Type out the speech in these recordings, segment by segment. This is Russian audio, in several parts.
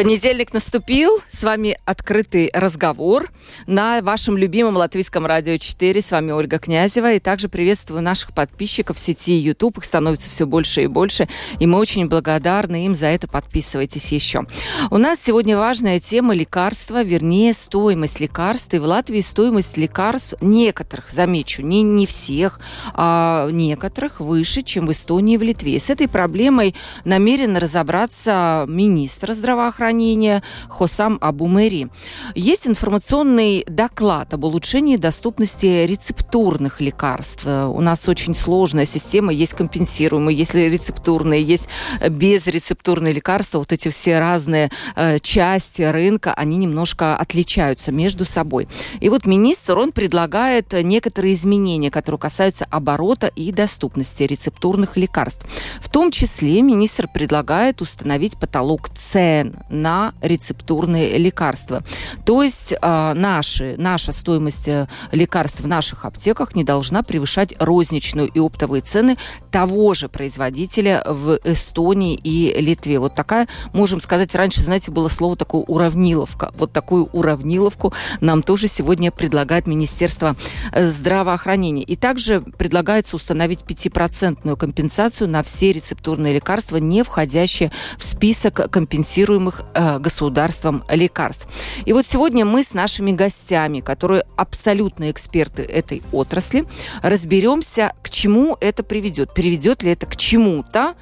Понедельник наступил. С вами открытый разговор на вашем любимом латвийском радио 4. С вами Ольга Князева. И также приветствую наших подписчиков в сети YouTube. Их становится все больше и больше. И мы очень благодарны им за это. Подписывайтесь еще. У нас сегодня важная тема лекарства, вернее, стоимость лекарств. И в Латвии стоимость лекарств некоторых, замечу, не, не всех, а некоторых выше, чем в Эстонии и в Литве. С этой проблемой намерен разобраться министр здравоохранения здравоохранения Хосам Абумери. Есть информационный доклад об улучшении доступности рецептурных лекарств. У нас очень сложная система, есть компенсируемые, есть рецептурные, есть безрецептурные лекарства. Вот эти все разные э, части рынка, они немножко отличаются между собой. И вот министр, он предлагает некоторые изменения, которые касаются оборота и доступности рецептурных лекарств. В том числе министр предлагает установить потолок цен на рецептурные лекарства. То есть э, наши, наша стоимость э, лекарств в наших аптеках не должна превышать розничную и оптовые цены того же производителя в Эстонии и Литве. Вот такая, можем сказать, раньше, знаете, было слово такое уравниловка. Вот такую уравниловку нам тоже сегодня предлагает Министерство э, здравоохранения. И также предлагается установить 5% компенсацию на все рецептурные лекарства, не входящие в список компенсируемых э, государством лекарств. И вот сегодня мы с нашими гостями, которые абсолютно эксперты этой отрасли, разберемся, к чему это приведет. Приведет ли это к чему-то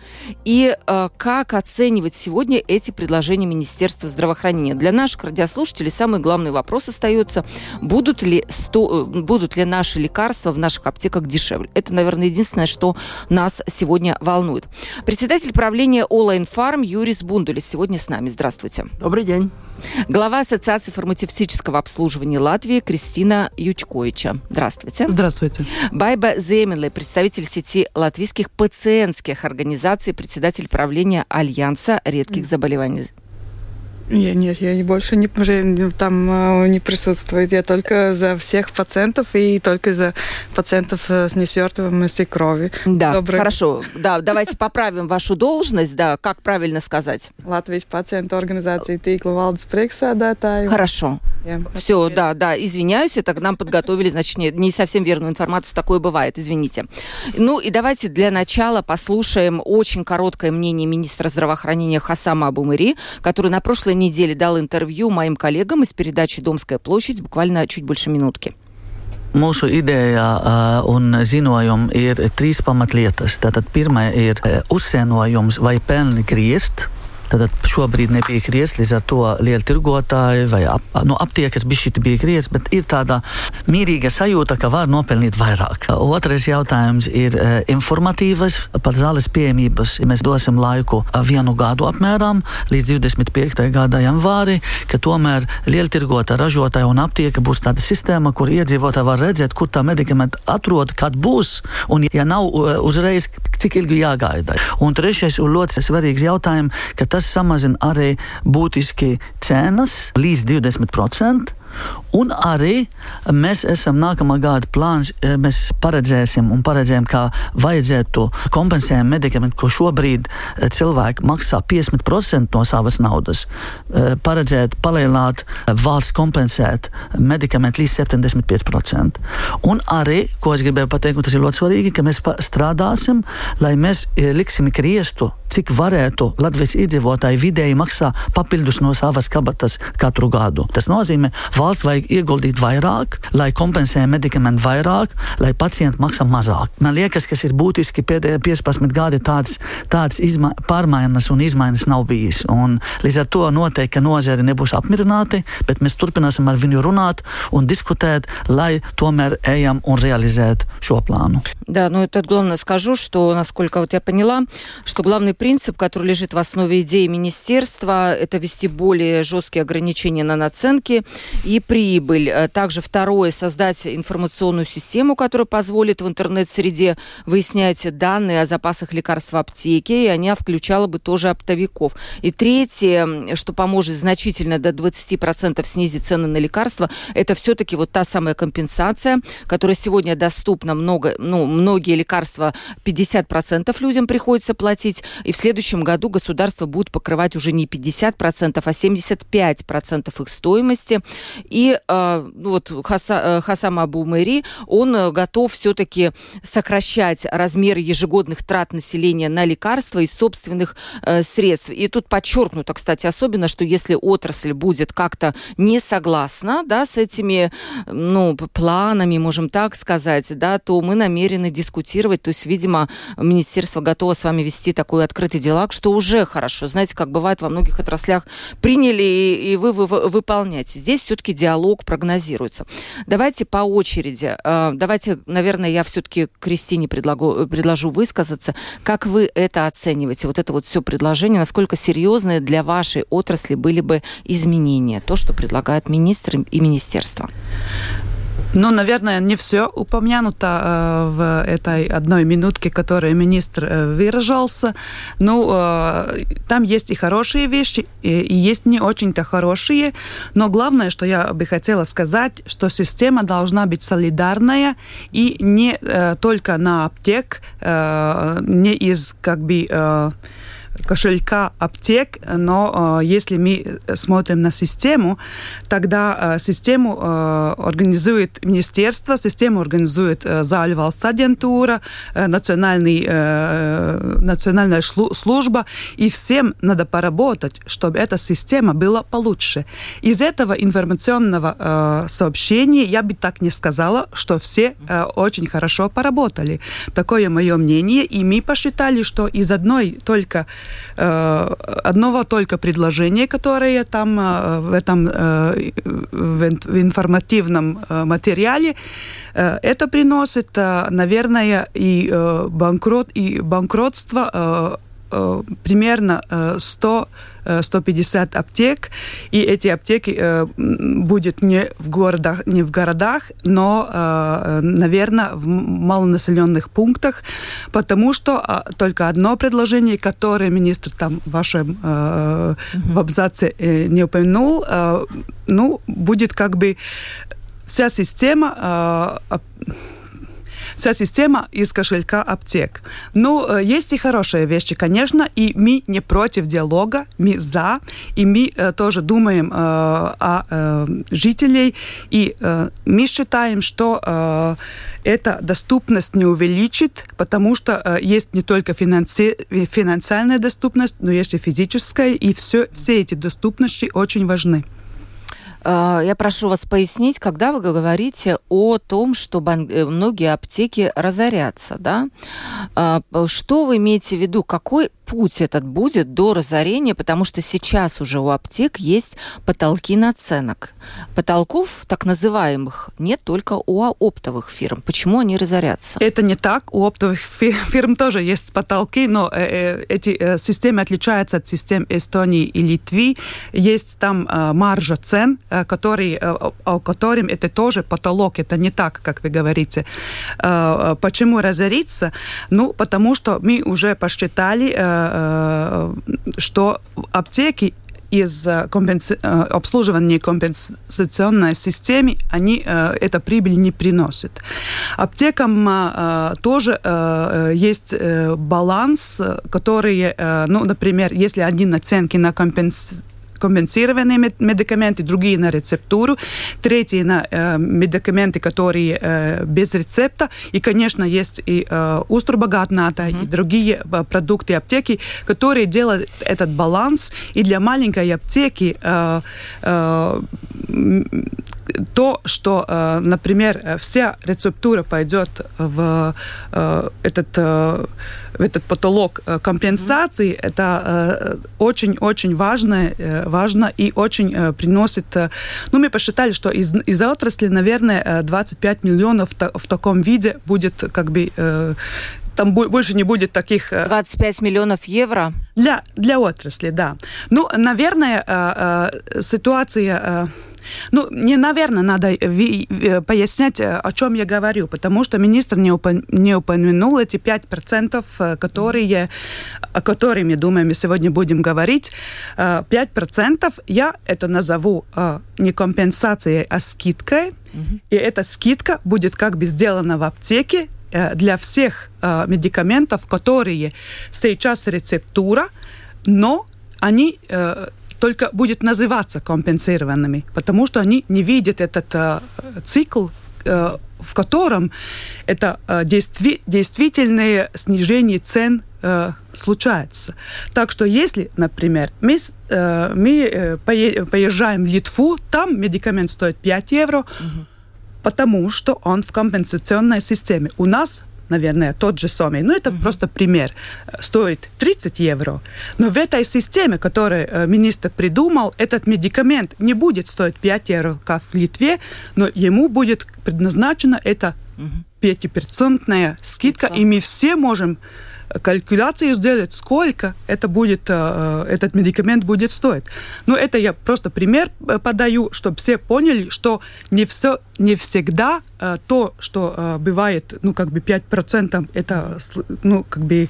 и э, как оценивать сегодня эти предложения Министерства здравоохранения. Для наших радиослушателей самый главный вопрос остается, будут ли, сто, э, будут ли наши лекарства в наших аптеках дешевле. Это, наверное, единственное, что нас сегодня волнует. Председатель правления Ола Инфарм Юрис Бундулис сегодня с нами. Здравствуйте. Здравствуйте. Добрый день. Глава Ассоциации фармацевтического обслуживания Латвии Кристина Ючковича. Здравствуйте. Здравствуйте. Байба Земенле, представитель сети латвийских пациентских организаций, председатель правления Альянса редких заболеваний. Я, нет, я больше не, там э, не присутствую. Я только за всех пациентов и только за пациентов э, с несвертываемостью крови. Да, Добрый... хорошо. Да, давайте поправим вашу должность. Да, как правильно сказать? Латвийс пациенту организации Тикла Валдс Приксадатаю. Хорошо. Все, да, да, извиняюсь, это к нам подготовили, значит, не, не совсем верную информацию, такое бывает, извините. Ну и давайте для начала послушаем очень короткое мнение министра здравоохранения Хасама Абумыри, который на прошлой неделе дал интервью моим коллегам из передачи «Домская площадь» буквально чуть больше минутки. Mūsu ideja un ziņojumi ir trīs pamatlietas. Tātad pirmā ir uh, uzsienojums vai pelni griest Tad šobrīd nebija krietni, līdz ar to liela tirgotāji vai ap, no aptiekas bija krietni, bet ir tāda mierīga sajūta, ka var nopelnīt vairāk. Otrais jautājums ir e, informatīvas par zāles pieejamības. Mēs dosim laiku vienu gadu apmēram līdz 25. gada janvāri, ka tomēr liela tirgota ražotāja un aptieka būs tāda sistēma, kur iedzīvotāji var redzēt, kur tā medikamenta atrod, kad būs, un ja nav uzreiz, cik ilgi jāgaida. Un trešais un ļoti svarīgs jautājums, ka tas tas samazina arī būtiski cenas līdz 20%. Un arī mēs esam nākamā gada plāns, eh, mēs paredzēsim un paredzējam, kā vajadzētu kompensējumu medikamentu, ko šobrīd eh, cilvēki maksā 50% no savas naudas. Eh, paredzēt palielināt valsts kompensēt medikamentu līdz 75%. Un arī, ko es gribēju pateikt, un tas ir ļoti svarīgi, ka mēs strādāsim, lai mēs liksim griestu, cik varētu Latvijas iedzīvotāji vidēji maksā papildus no savas kabatas katru gadu. Tas nozīmē, valsts valsts vajag ieguldīt vairāk, lai kompensē medikamentu vairāk, lai pacienti maksā mazāk. Man liekas, kas ir būtiski pēdējie 15 gadi, tādas, tādas izma pārmaiņas un izmaiņas nav bijis. Un līdz ar to noteikti, ka nozari nebūs apmierināti, bet mēs turpināsim ar viņu runāt un diskutēt, lai tomēr ejam un realizēt šo плану. Да, ну это главное скажу, что, насколько вот я поняла, что главный принцип, который лежит в основе идеи министерства, это вести более жесткие ограничения на наценки и прибыль. Э, также второе, создать информационную систему, которая позволит в интернет-среде выяснять данные о запасах лекарств в аптеке, и она включала бы тоже оптовиков. И третье, что поможет значительно до 20% снизить цены на лекарства, это все-таки вот та самая компенсация, которая сегодня доступна много, ну, многие лекарства 50% людям приходится платить, и в следующем году государство будет покрывать уже не 50%, а 75% их стоимости. И э, ну вот Хаса, э, Хасам Абу Мэри, он э, готов все-таки сокращать размеры ежегодных трат населения на лекарства из собственных э, средств. И тут подчеркнуто, кстати, особенно, что если отрасль будет как-то не согласна да, с этими ну, планами, можем так сказать, да, то мы намерены дискутировать. То есть, видимо, министерство готово с вами вести такой открытый диалог, что уже хорошо. Знаете, как бывает во многих отраслях, приняли и, и вы, вы, вы выполняете. Здесь все-таки диалог прогнозируется. Давайте по очереди. Э, давайте, наверное, я все-таки Кристине предлагу, предложу высказаться. Как вы это оцениваете? Вот это вот все предложение, насколько серьезные для вашей отрасли были бы изменения? То, что предлагает министр и министерство. Ну, наверное, не все упомянуто э, в этой одной минутке, которой министр э, выражался. Ну, э, там есть и хорошие вещи, и, и есть не очень-то хорошие. Но главное, что я бы хотела сказать, что система должна быть солидарная и не э, только на аптек, э, не из как бы... Э, кошелька аптек, но э, если мы смотрим на систему, тогда э, систему э, организует министерство, систему организует Зāļu valsts агентура, национальная служба, и всем надо поработать, чтобы эта система была получше. Из этого информационного сообщения я бы так не сказала, что все очень хорошо поработали. Такое мое мнение, и мы посчитали, что из одной только одного только предложения, которое там э, в этом э, в информативном материале, это приносит, наверное, и банкрот, и банкротство примерно 100 150 аптек, и эти аптеки э, будет не в городах, не в городах, но, э, наверное, в малонаселенных пунктах, потому что э, только одно предложение, которое министр там в вашем э, угу. в абзаце э, не упомянул, э, ну, будет как бы вся система э, вся система из кошелька аптек. Ну, э, есть и хорошие вещи, конечно, и мы не против диалога, мы за, и мы э, тоже думаем э, о э, жителей, и э, мы считаем, что э, эта доступность не увеличит, потому что э, есть не только финанси... финансальная доступность, но есть и физическая, и все, все эти доступности очень важны. А, я прошу вас пояснить, когда вы говорите о том, что э, многие аптеки разорятся, да? А, что вы имеете в виду? Какой путь этот будет до разорения, потому что сейчас уже у аптек есть потолки наценок. Потолков, так называемых, нет только у оптовых фирм. Почему они разорятся? Это не так. У оптовых фирм тоже есть потолки, но э, э, эти э, системы отличаются от систем Эстонии и Литвы. Есть там маржа цен, который, о котором это тоже потолок. Это не так, как вы говорите. Почему разориться? Ну, потому что мы уже посчитали, что аптеки из э, компенс... Э, обслуживания компенсационной системы, они это прибыль не приносят. Аптекам тоже есть баланс, который, ну, например, если один оценки на компенс компенсированные медикаменты, другие на рецептуру, третьи на э, медикаменты, которые э, без рецепта. И, конечно, есть и э, уструбагатната, mm-hmm. и другие э, продукты аптеки, которые делают этот баланс. И для маленькой аптеки э, э, то, что, э, например, вся рецептура пойдет в э, этот, в этот потолок компенсации, mm-hmm. это очень-очень важно, важно и очень приносит... Ну, мы посчитали, что из, из отрасли, наверное, 25 миллионов в таком виде будет как бы там больше не будет таких... 25 миллионов евро? Для, для отрасли, да. Ну, наверное, ситуация ну, не, наверное, надо пояснять, э, о чем я говорю, потому что министр не, упом не упомянул эти 5%, э, которые, о которых, я думаю, мы сегодня будем говорить. 5% э, я это назову не компенсацией, а скидкой. Угу. И эта скидка будет как бы сделана в аптеке для всех медикаментов, которые сейчас рецептура, но они только будет называться компенсированными, потому что они не видят этот э, цикл, э, в котором это э, действи действительное снижение цен э, случается. Так что если, например, мы, э, мы э, поезжаем в Литву, там медикамент стоит 5 евро, угу. потому что он в компенсационной системе. У нас наверное, тот же самый. Ну, это mm-hmm. просто пример. Стоит 30 евро. Но в этой системе, которую э, министр придумал, этот медикамент не будет стоить 5 евро, как в Литве, но ему будет предназначена эта 5% скидка, и мы все можем калькуляцию сделать, сколько это будет, э, этот медикамент будет стоить. Но это я просто пример э, подаю, чтобы все поняли, что не, все, не всегда э, то, что бывает, ну, как бы 5%, это, ну, как бы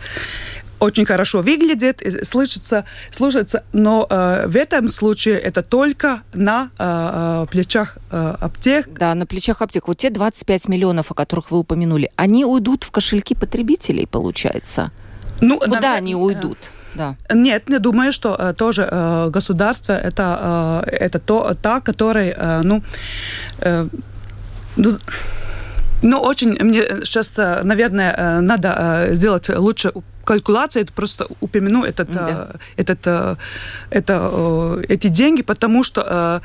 очень хорошо выглядит, слышится, слушается, но э, в этом случае это только на э, плечах э, аптек. Да, на плечах аптек. Вот те 25 миллионов, о которых вы упомянули, они уйдут в кошельки потребителей, получается? Ну, Куда на... они уйдут? Да. Нет, не думаю, что э, тоже э, государство это, э, это то, та, которая, э, ну, э, ну, ну, очень мне сейчас, э, наверное, э, надо сделать лучше калькуляции, это просто упомяну этот, да. этот, это, эти деньги, потому что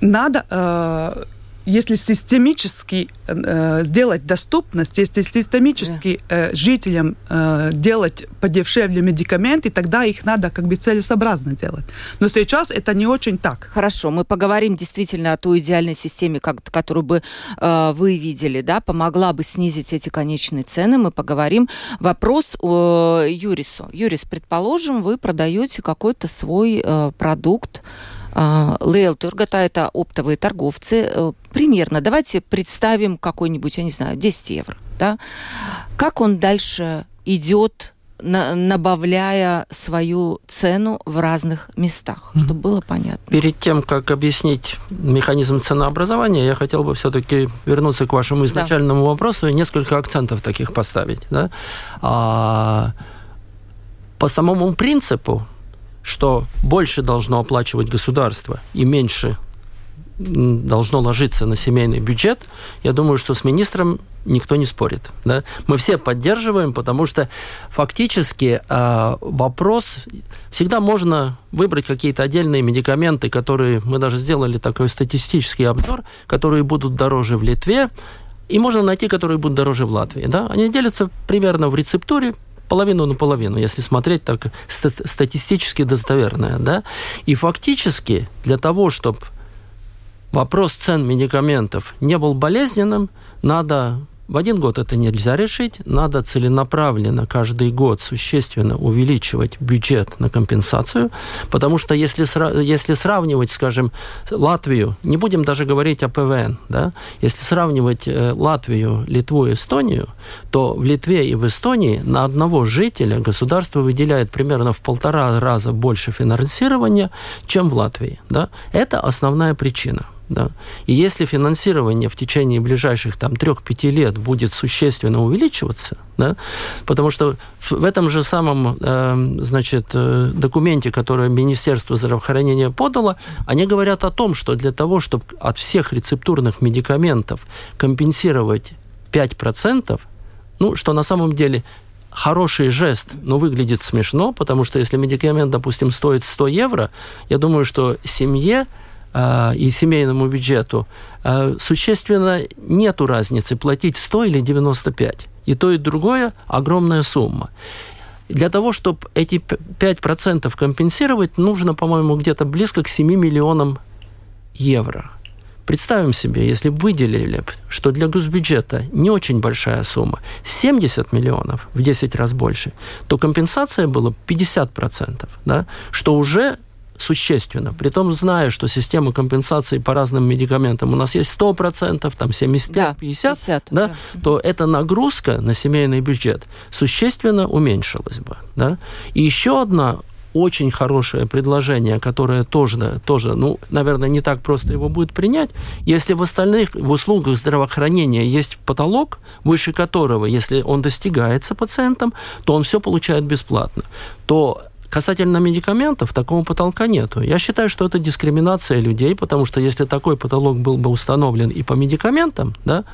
надо если системически э, сделать доступность, если системически э, жителям э, делать подешевле медикаменты, тогда их надо как бы целесообразно делать. Но сейчас это не очень так. Хорошо, мы поговорим действительно о той идеальной системе, как, которую бы э, вы видели, да, помогла бы снизить эти конечные цены. Мы поговорим. Вопрос о Юрису. Юрис, предположим, вы продаете какой-то свой э, продукт, Лейл Тургата – это оптовые торговцы. Э, примерно, давайте представим какой-нибудь, я не знаю, 10 евро. Да? Как он дальше идет на, набавляя свою цену в разных местах, чтобы было понятно. Перед тем, как объяснить механизм ценообразования, я хотел бы все-таки вернуться к вашему изначальному да. вопросу и несколько акцентов таких поставить. Да? А, по самому принципу что больше должно оплачивать государство и меньше должно ложиться на семейный бюджет, я думаю, что с министром никто не спорит. Да? Мы все поддерживаем, потому что фактически э, вопрос всегда можно выбрать какие-то отдельные медикаменты, которые мы даже сделали такой статистический обзор, которые будут дороже в Литве, и можно найти, которые будут дороже в Латвии. Да? Они делятся примерно в рецептуре, половину на половину, если смотреть так статистически достоверное. Да? И фактически для того, чтобы вопрос цен медикаментов не был болезненным, надо в один год это нельзя решить. Надо целенаправленно каждый год существенно увеличивать бюджет на компенсацию, потому что если, если сравнивать, скажем, Латвию, не будем даже говорить о ПВН, да, если сравнивать э, Латвию, Литву и Эстонию, то в Литве и в Эстонии на одного жителя государство выделяет примерно в полтора раза больше финансирования, чем в Латвии. Да? Это основная причина. Да. И если финансирование в течение ближайших там, 3-5 лет будет существенно увеличиваться, да, потому что в этом же самом э, значит, документе, который Министерство здравоохранения подало, они говорят о том, что для того, чтобы от всех рецептурных медикаментов компенсировать 5%, ну, что на самом деле хороший жест, но выглядит смешно, потому что если медикамент, допустим, стоит 100 евро, я думаю, что семье и семейному бюджету, э, существенно нету разницы платить 100 или 95. И то, и другое огромная сумма. Для того, чтобы эти 5% компенсировать, нужно, по-моему, где-то близко к 7 миллионам евро. Представим себе, если выделили, что для госбюджета не очень большая сумма, 70 миллионов, в 10 раз больше, то компенсация была 50%, да, что уже существенно. Притом, зная, что система компенсации по разным медикаментам у нас есть 100%, там 75-50, да, 50, да, да, то эта нагрузка на семейный бюджет существенно уменьшилась бы. Да? И еще одна очень хорошее предложение, которое тоже, тоже, ну, наверное, не так просто его будет принять, если в остальных, в услугах здравоохранения есть потолок, выше которого, если он достигается пациентом, то он все получает бесплатно, то Касательно медикаментов, такого потолка нету. Я считаю, что это дискриминация людей, потому что если такой потолок был бы установлен и по медикаментам, да,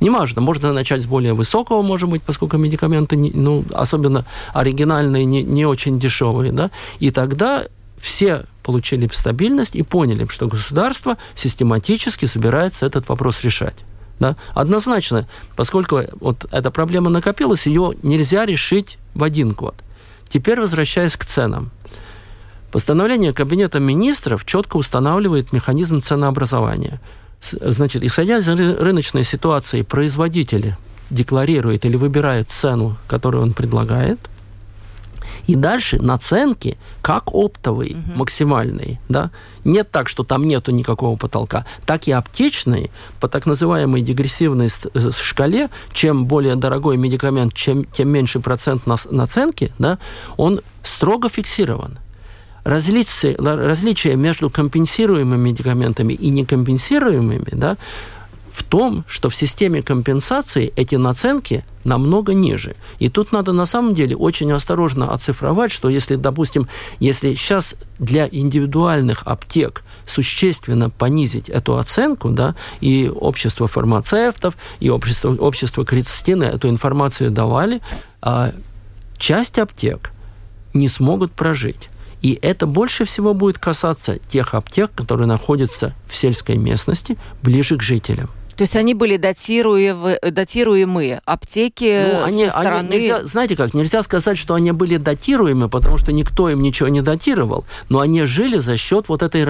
Неважно, можно начать с более высокого, может быть, поскольку медикаменты, не, ну, особенно оригинальные, не, не очень дешевые, да, и тогда все получили стабильность и поняли, что государство систематически собирается этот вопрос решать. Да? Однозначно, поскольку вот эта проблема накопилась, ее нельзя решить в один год. Теперь возвращаясь к ценам. Постановление Кабинета министров четко устанавливает механизм ценообразования. Значит, исходя из рыночной ситуации, производители декларирует или выбирает цену, которую он предлагает, и дальше наценки как оптовые, угу. максимальные. Да? Нет так, что там нету никакого потолка. Так и аптечные по так называемой дегрессивной шкале, чем более дорогой медикамент, чем, тем меньше процент наценки, да, он строго фиксирован. Различие, различие между компенсируемыми медикаментами и некомпенсируемыми да, в том, что в системе компенсации эти наценки намного ниже. И тут надо на самом деле очень осторожно оцифровать, что если, допустим, если сейчас для индивидуальных аптек существенно понизить эту оценку, да, и общество фармацевтов, и общество, общество Кристины эту информацию давали, а часть аптек не смогут прожить. И это больше всего будет касаться тех аптек, которые находятся в сельской местности, ближе к жителям. То есть они были датируемые, датируемые аптеки ну, они, со стороны... Они, нельзя, знаете как, нельзя сказать, что они были датируемы, потому что никто им ничего не датировал, но они жили за счет вот этой,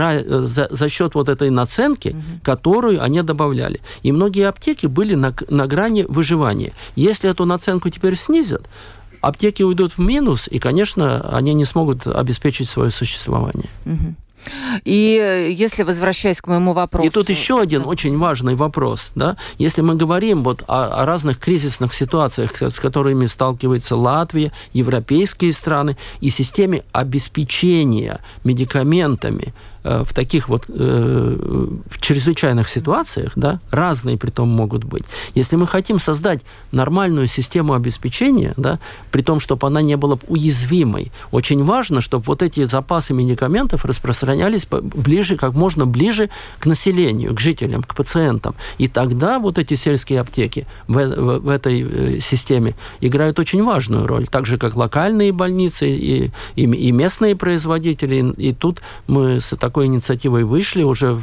за, за счет вот этой наценки, угу. которую они добавляли. И многие аптеки были на, на грани выживания. Если эту наценку теперь снизят, аптеки уйдут в минус, и, конечно, они не смогут обеспечить свое существование. Угу. И э, если возвращаясь к моему вопросу... И тут еще один очень важный вопрос. Да? Если мы говорим вот о, о разных кризисных ситуациях, с которыми сталкивается Латвия, европейские страны, и системе обеспечения медикаментами, в таких вот э, в чрезвычайных ситуациях, да, разные при том могут быть. Если мы хотим создать нормальную систему обеспечения, да, при том, чтобы она не была уязвимой, очень важно, чтобы вот эти запасы медикаментов распространялись ближе, как можно ближе к населению, к жителям, к пациентам. И тогда вот эти сельские аптеки в, в, в этой э, системе играют очень важную роль, так же, как локальные больницы и, и, и местные производители. И, и тут мы с такой такой инициативой вышли уже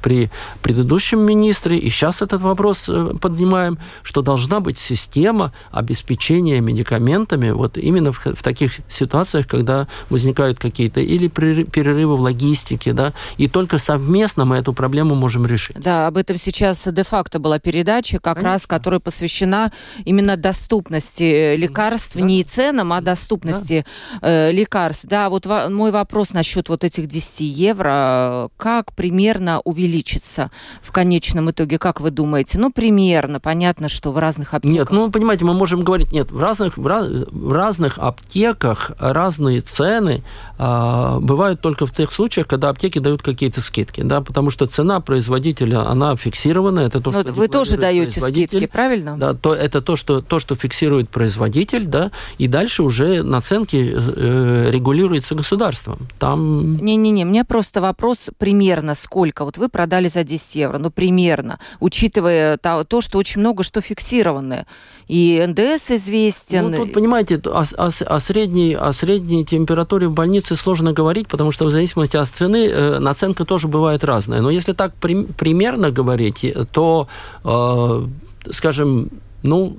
при предыдущем министре, и сейчас этот вопрос э, поднимаем, что должна быть система обеспечения медикаментами вот именно в, в таких ситуациях, когда возникают какие-то или перерывы в логистике, да, и только совместно мы эту проблему можем решить. Да, об этом сейчас де-факто была передача, как Конечно. раз, которая посвящена именно доступности лекарств, да. не ценам, а доступности да. э, лекарств. Да, вот мой вопрос насчет вот этих 10 евро, как примерно увеличится в конечном итоге, как вы думаете? Ну, примерно, понятно, что в разных аптеках. Нет, ну, понимаете, мы можем говорить, нет, в разных, в, раз, в разных аптеках разные цены а, бывают только в тех случаях, когда аптеки дают какие-то скидки, да, потому что цена производителя, она фиксирована, это то, Но что Вы тоже даете скидки, правильно? Да, то, это то что, то, что фиксирует производитель, да, и дальше уже наценки э, регулируется государством. Там... Не-не-не, мне меня просто вопрос примерно сколько? Вот вы продали за 10 евро, ну примерно, учитывая то, то что очень много что фиксированное. И НДС известен. Ну, тут, понимаете, о, о, о, средней, о средней температуре в больнице сложно говорить, потому что в зависимости от цены э, наценка тоже бывает разная. Но если так при, примерно говорить, то, э, скажем, ну,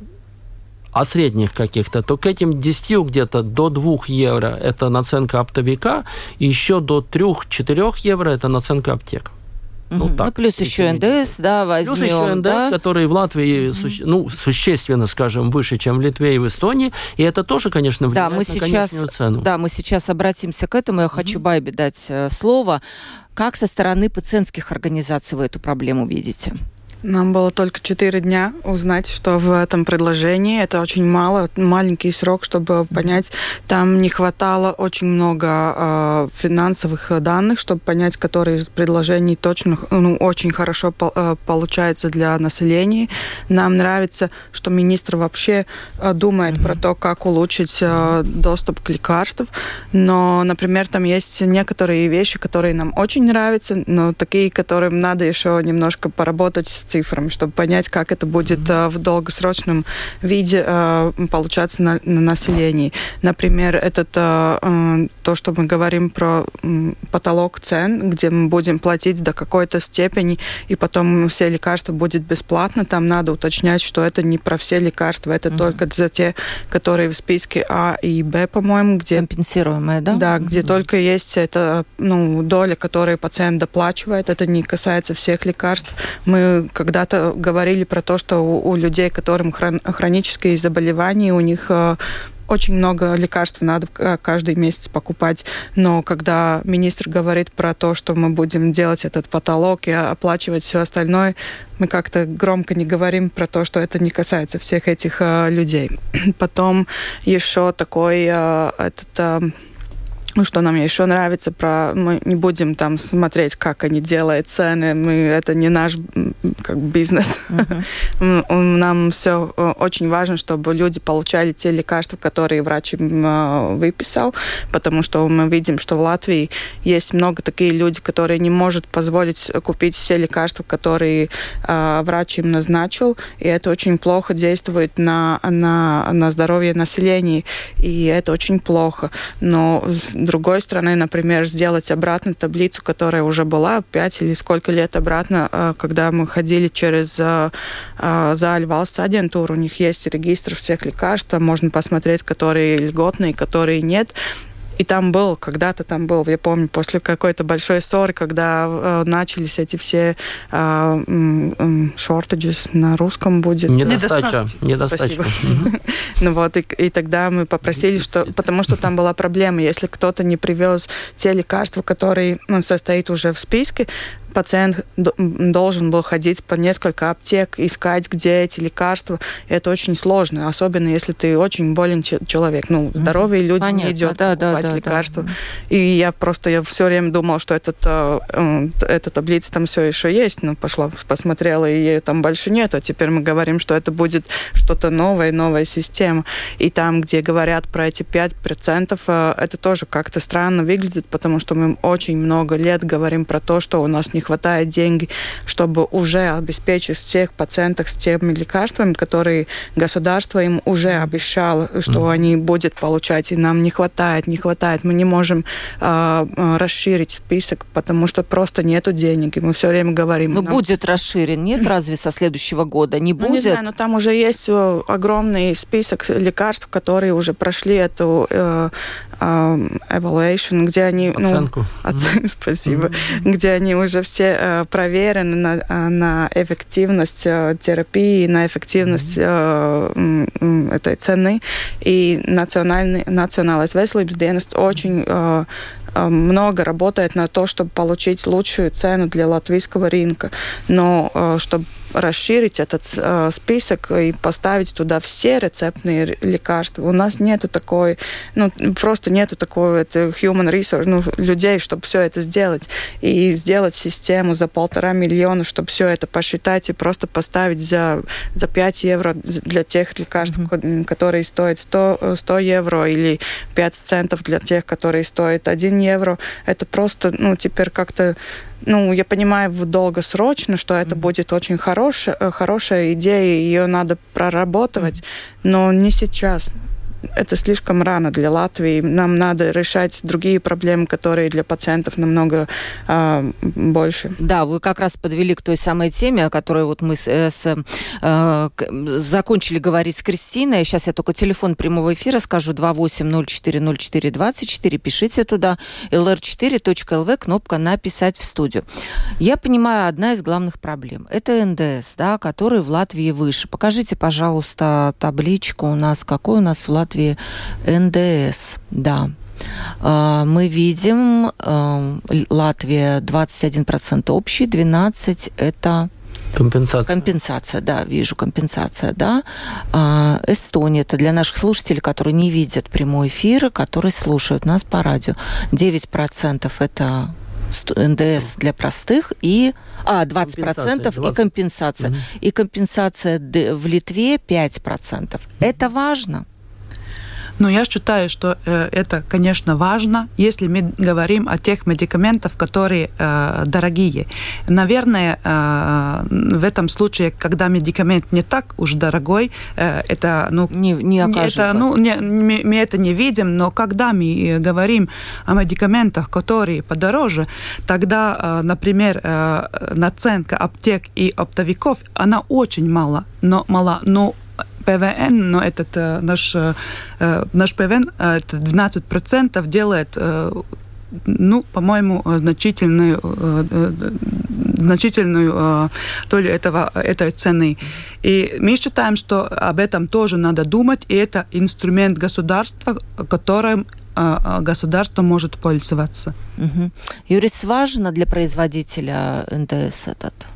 о средних каких-то, то к этим 10 где-то до 2 евро это наценка оптовика, еще до 3-4 евро это наценка аптек. Ну, так, ну, плюс еще НДС, да, возьмем. Плюс еще НДС, да? который в Латвии суще, ну, существенно, скажем, выше, чем в Литве и в Эстонии. И это тоже, конечно, влияет да, мы на сейчас, цену. Да, мы сейчас обратимся к этому. Я mm-hmm. хочу Байбе дать э, слово. Как со стороны пациентских организаций вы эту проблему видите? Нам было только четыре дня узнать, что в этом предложении. Это очень мало, маленький срок, чтобы понять. Там не хватало очень много э, финансовых данных, чтобы понять, которые из предложений точно, ну, очень хорошо по, э, получается для населения. Нам нравится, что министр вообще э, думает mm-hmm. про то, как улучшить э, доступ к лекарствам. Но, например, там есть некоторые вещи, которые нам очень нравятся, но такие, которым надо еще немножко поработать с цифрами, чтобы понять, как это будет mm-hmm. в долгосрочном виде э, получаться на, на населении. Например, это э, то, что мы говорим про потолок цен, где мы будем платить до какой-то степени, и потом все лекарства будет бесплатно. Там надо уточнять, что это не про все лекарства, это mm-hmm. только за те, которые в списке А и Б, по-моему, где... Компенсируемые, да? Да, где mm-hmm. только есть эта ну, доля, которую пациент доплачивает. Это не касается всех лекарств. Мы когда-то говорили про то, что у, у людей, которым хрон, хронические заболевания, у них э, очень много лекарств надо каждый месяц покупать, но когда министр говорит про то, что мы будем делать этот потолок и оплачивать все остальное, мы как-то громко не говорим про то, что это не касается всех этих э, людей. Потом еще такой э, этот э, ну, что нам еще нравится, про мы не будем там смотреть, как они делают цены, мы это не наш как бизнес. Uh-huh. нам все э, очень важно, чтобы люди получали те лекарства, которые врач им э, выписал, потому что мы видим, что в Латвии есть много таких людей, которые не могут позволить купить все лекарства, которые э, врач им назначил, и это очень плохо действует на, на, на здоровье населения, и это очень плохо. Но другой стороны, например, сделать обратно таблицу, которая уже была 5 или сколько лет обратно, э, когда мы ходили через э, э, Заль Валс агентуру, у них есть регистр всех лекарств, можно посмотреть, которые льготные, которые нет. И там был, когда-то там был, я помню, после какой-то большой ссоры, когда э, начались эти все э, shortages на русском будет. Недостача. Недостача. ну вот, и, и тогда мы попросили, что, потому что там была проблема, если кто-то не привез те лекарства, которые ну, состоит уже в списке, пациент должен был ходить по несколько аптек, искать, где эти лекарства. Это очень сложно, особенно если ты очень болен человек. Ну, здоровые люди Понятно, не идет да, покупать да, лекарства. Да. И я просто я все время думала, что этот, э, эта таблица там все еще есть. Но пошла, посмотрела, и ее там больше нет. А теперь мы говорим, что это будет что-то новое, новая система. И там, где говорят про эти 5%, э, это тоже как-то странно выглядит, потому что мы очень много лет говорим про то, что у нас не хватает денег, чтобы уже обеспечить всех пациентов с теми лекарствами, которые государство им уже обещало, что mm. они будут получать, и нам не хватает, не хватает. Мы не можем э, расширить список, потому что просто нету денег, и мы все время говорим. Но нам... будет расширен, нет разве со следуащего года? Не будет? Ну, не знаю, но там уже есть э, огромный список лекарств, которые уже прошли эту э, evaluation, где они... Ну, Оценку. Ну, оцен... mm-hmm. Спасибо. Mm-hmm. Где они уже все э, проверены на, э, на эффективность э, терапии, на эффективность mm-hmm. э, этой цены. И национальный, национальный veselības dienests очень э, э, много работает на то, чтобы получить лучшую цену для латвийского рынка. Но чтобы расширить этот э, список и поставить туда все рецептные лекарства. У нас нету такой, ну, просто нету такого это human resource, ну, людей, чтобы все это сделать. И сделать систему за полтора миллиона, чтобы все это посчитать и просто поставить за, за 5 евро для тех лекарств, mm-hmm. которые стоят 100, 100 евро, или 5 центов для тех, которые стоят 1 евро. Это просто, ну, теперь как-то ну, я понимаю долгосрочно, что это mm-hmm. будет очень хорошая, э, хорошая идея, ее надо проработать, но не сейчас это слишком рано для Латвии. Нам надо решать другие проблемы, которые для пациентов намного э, больше. Да, вы как раз подвели к той самой теме, о которой вот мы с, э, с, э, закончили говорить с Кристиной. Сейчас я только телефон прямого эфира скажу 28040424. Пишите туда lr4.lv, кнопка «Написать в студию». Я понимаю, одна из главных проблем – это НДС, да, который в Латвии выше. Покажите, пожалуйста, табличку у нас, какой у нас в Латвии Латвии НДС, да. А, мы видим, а, Латвия 21% общий, 12% это Компенсация. Компенсация, да, вижу, компенсация, да. А, Эстония, это для наших слушателей, которые не видят прямой эфир, которые слушают нас по радио. 9% это НДС для простых и а, 20%, процентов 20. и компенсация. Угу. И компенсация в Литве 5%. Это важно. Но я считаю, что э, это, конечно, важно, если мы говорим о тех медикаментах, которые э, дорогие. Наверное, э, в этом случае, когда медикамент не так уж дорогой, это, ну, не, не это, ну, не, мы, мы это не видим, но когда мы говорим о медикаментах, которые подороже, тогда, например, наценка аптек и оптовиков, она очень мала, но мала, но ПВН, но этот э, наш, э, наш ПВН, э, это 12% делает ну, по-моему, значительную, значительную долю этого, этой цены. И мы считаем, что об этом тоже надо думать, и это инструмент государства, которым государство может пользоваться. Угу. Юрис, важно для производителя НДС этот?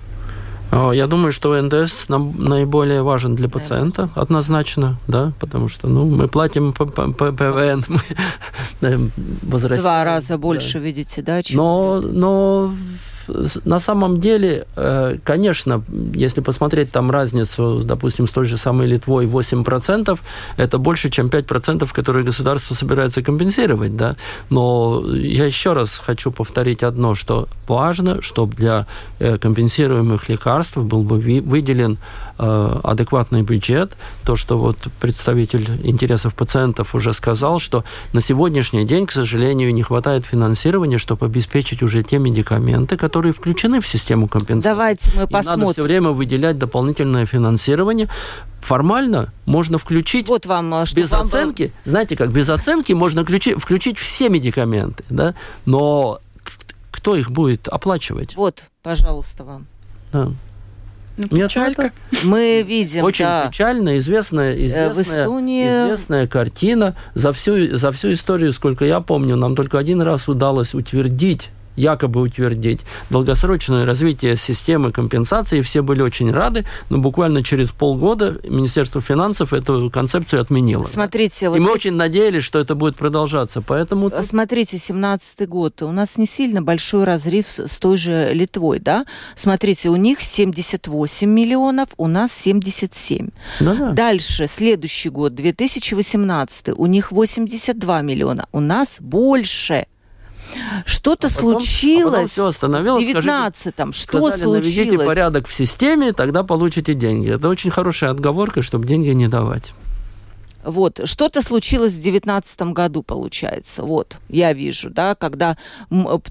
А, я думаю, что НДС наиболее важен для пациента, однозначно, да, потому что ну, мы платим ПВН, мы Два раза больше, да. видите, да? Чем... Но, но на самом деле, э, конечно, если посмотреть там разницу, допустим, с той же самой Литвой 8%, это больше, чем 5%, которые государство собирается компенсировать, да. Но я еще раз хочу повторить одно, что важно, чтобы для э, компенсируемых лекарств был бы выделен адекватный бюджет. То, что вот представитель интересов пациентов уже сказал, что на сегодняшний день, к сожалению, не хватает финансирования, чтобы обеспечить уже те медикаменты, которые включены в систему компенсации. Давайте мы посмотрим. И надо все время выделять дополнительное финансирование. Формально можно включить вот вам, э, что без вам оценки, был... знаете как, без оценки можно включить, включить все медикаменты, да, но кто их будет оплачивать? Вот, пожалуйста, вам. Да. Ну, печалька. Мы видим, Очень да. печальная, известная, э, известная, в Эстонии... известная картина. За всю, за всю историю, сколько я помню, нам только один раз удалось утвердить якобы утвердить долгосрочное развитие системы компенсации. Все были очень рады, но буквально через полгода Министерство финансов эту концепцию отменило. Смотрите, вот И мы здесь... очень надеялись, что это будет продолжаться. Поэтому... Смотрите, 17 год. У нас не сильно большой разрыв с той же Литвой, да? Смотрите, у них 78 миллионов, у нас 77. Да-да. Дальше, следующий год, 2018, у них 82 миллиона, у нас больше. Что-то а случилось. А потом все остановилось. В 19-м. Что сказали, случилось? Наведите порядок в системе, тогда получите деньги. Это очень хорошая отговорка, чтобы деньги не давать. Вот, что-то случилось в девятнадцатом году, получается. Вот, я вижу, да, когда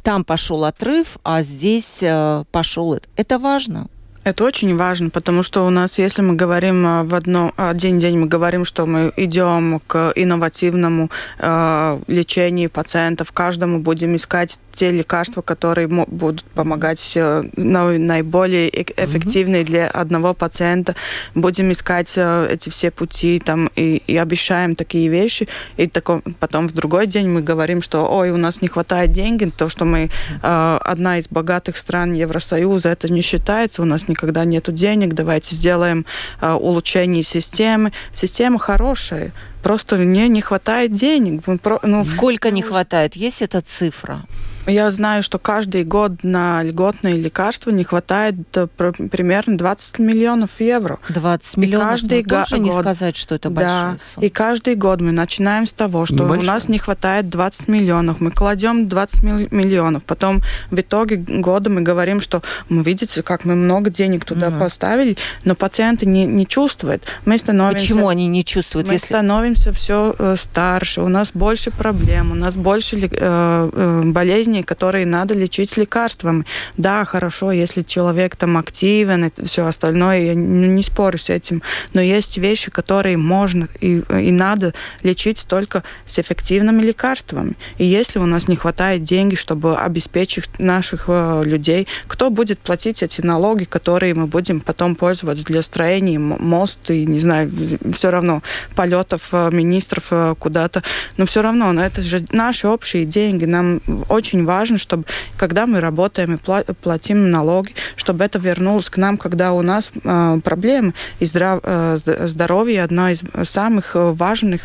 там пошел отрыв, а здесь э, пошел это. Это важно. Это очень важно, потому что у нас, если мы говорим а, в одно, один день, мы говорим, что мы идем к инновативному э, лечению пациентов, каждому будем искать те лекарства, которые будут помогать все наиболее эффективные mm-hmm. для одного пациента. Будем искать э, эти все пути там и, и обещаем такие вещи. И таком, потом в другой день мы говорим, что ой, у нас не хватает денег, то, что мы э, одна из богатых стран Евросоюза, это не считается, у нас никогда нету денег, давайте сделаем э, улучшение системы. Система хорошая, просто мне не хватает денег. Ну, Сколько не хватает? Есть эта цифра? Я знаю, что каждый год на льготные лекарства не хватает э, примерно 20 миллионов евро. 20 миллионов? И каждый ну, тоже год, не сказать, что это большая да, сумма. И каждый год мы начинаем с того, что Небольшая. у нас не хватает 20 миллионов. Мы кладем 20 миллионов. Потом в итоге года мы говорим, что мы видите, как мы много денег туда угу. поставили, но пациенты не, не чувствуют. Мы становимся... Почему они не чувствуют? Мы если... становимся все э, старше, у нас больше проблем, у нас больше э, э, болезней которые надо лечить лекарствами. Да, хорошо, если человек там активен и все остальное, я не спорю с этим, но есть вещи, которые можно и, и надо лечить только с эффективными лекарствами. И если у нас не хватает денег, чтобы обеспечить наших э, людей, кто будет платить эти налоги, которые мы будем потом пользоваться для строения мост и, не знаю, все равно полетов э, министров э, куда-то, но все равно, но это же наши общие деньги, нам очень важно, чтобы когда мы работаем и платим налоги, чтобы это вернулось к нам, когда у нас э, проблемы. И здрав, э, здоровье одна из самых важных,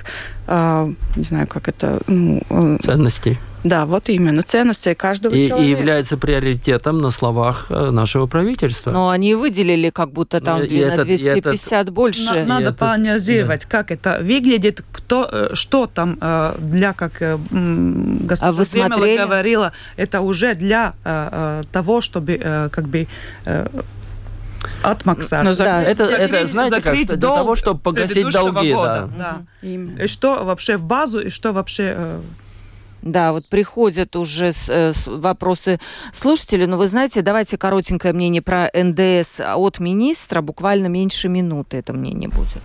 не знаю, как это... Ну, Ценностей. Да, вот именно. Ценности каждого и, человека. И является приоритетом на словах э, нашего правительства. Но они выделили как будто там и на 250 этот, больше. На, надо этот, поанализировать, да. как это выглядит, кто, э, что там э, для, как господина а вы смотрели? говорила, это уже для того, чтобы как бы отмаксать. Но да. это, это, знаете как, что для того, чтобы погасить долги. Года. Да. Да. И что вообще в базу, и что вообще да, вот приходят уже с, э, с вопросы слушателей, но вы знаете, давайте коротенькое мнение про НДС от министра, буквально меньше минуты это мнение будет.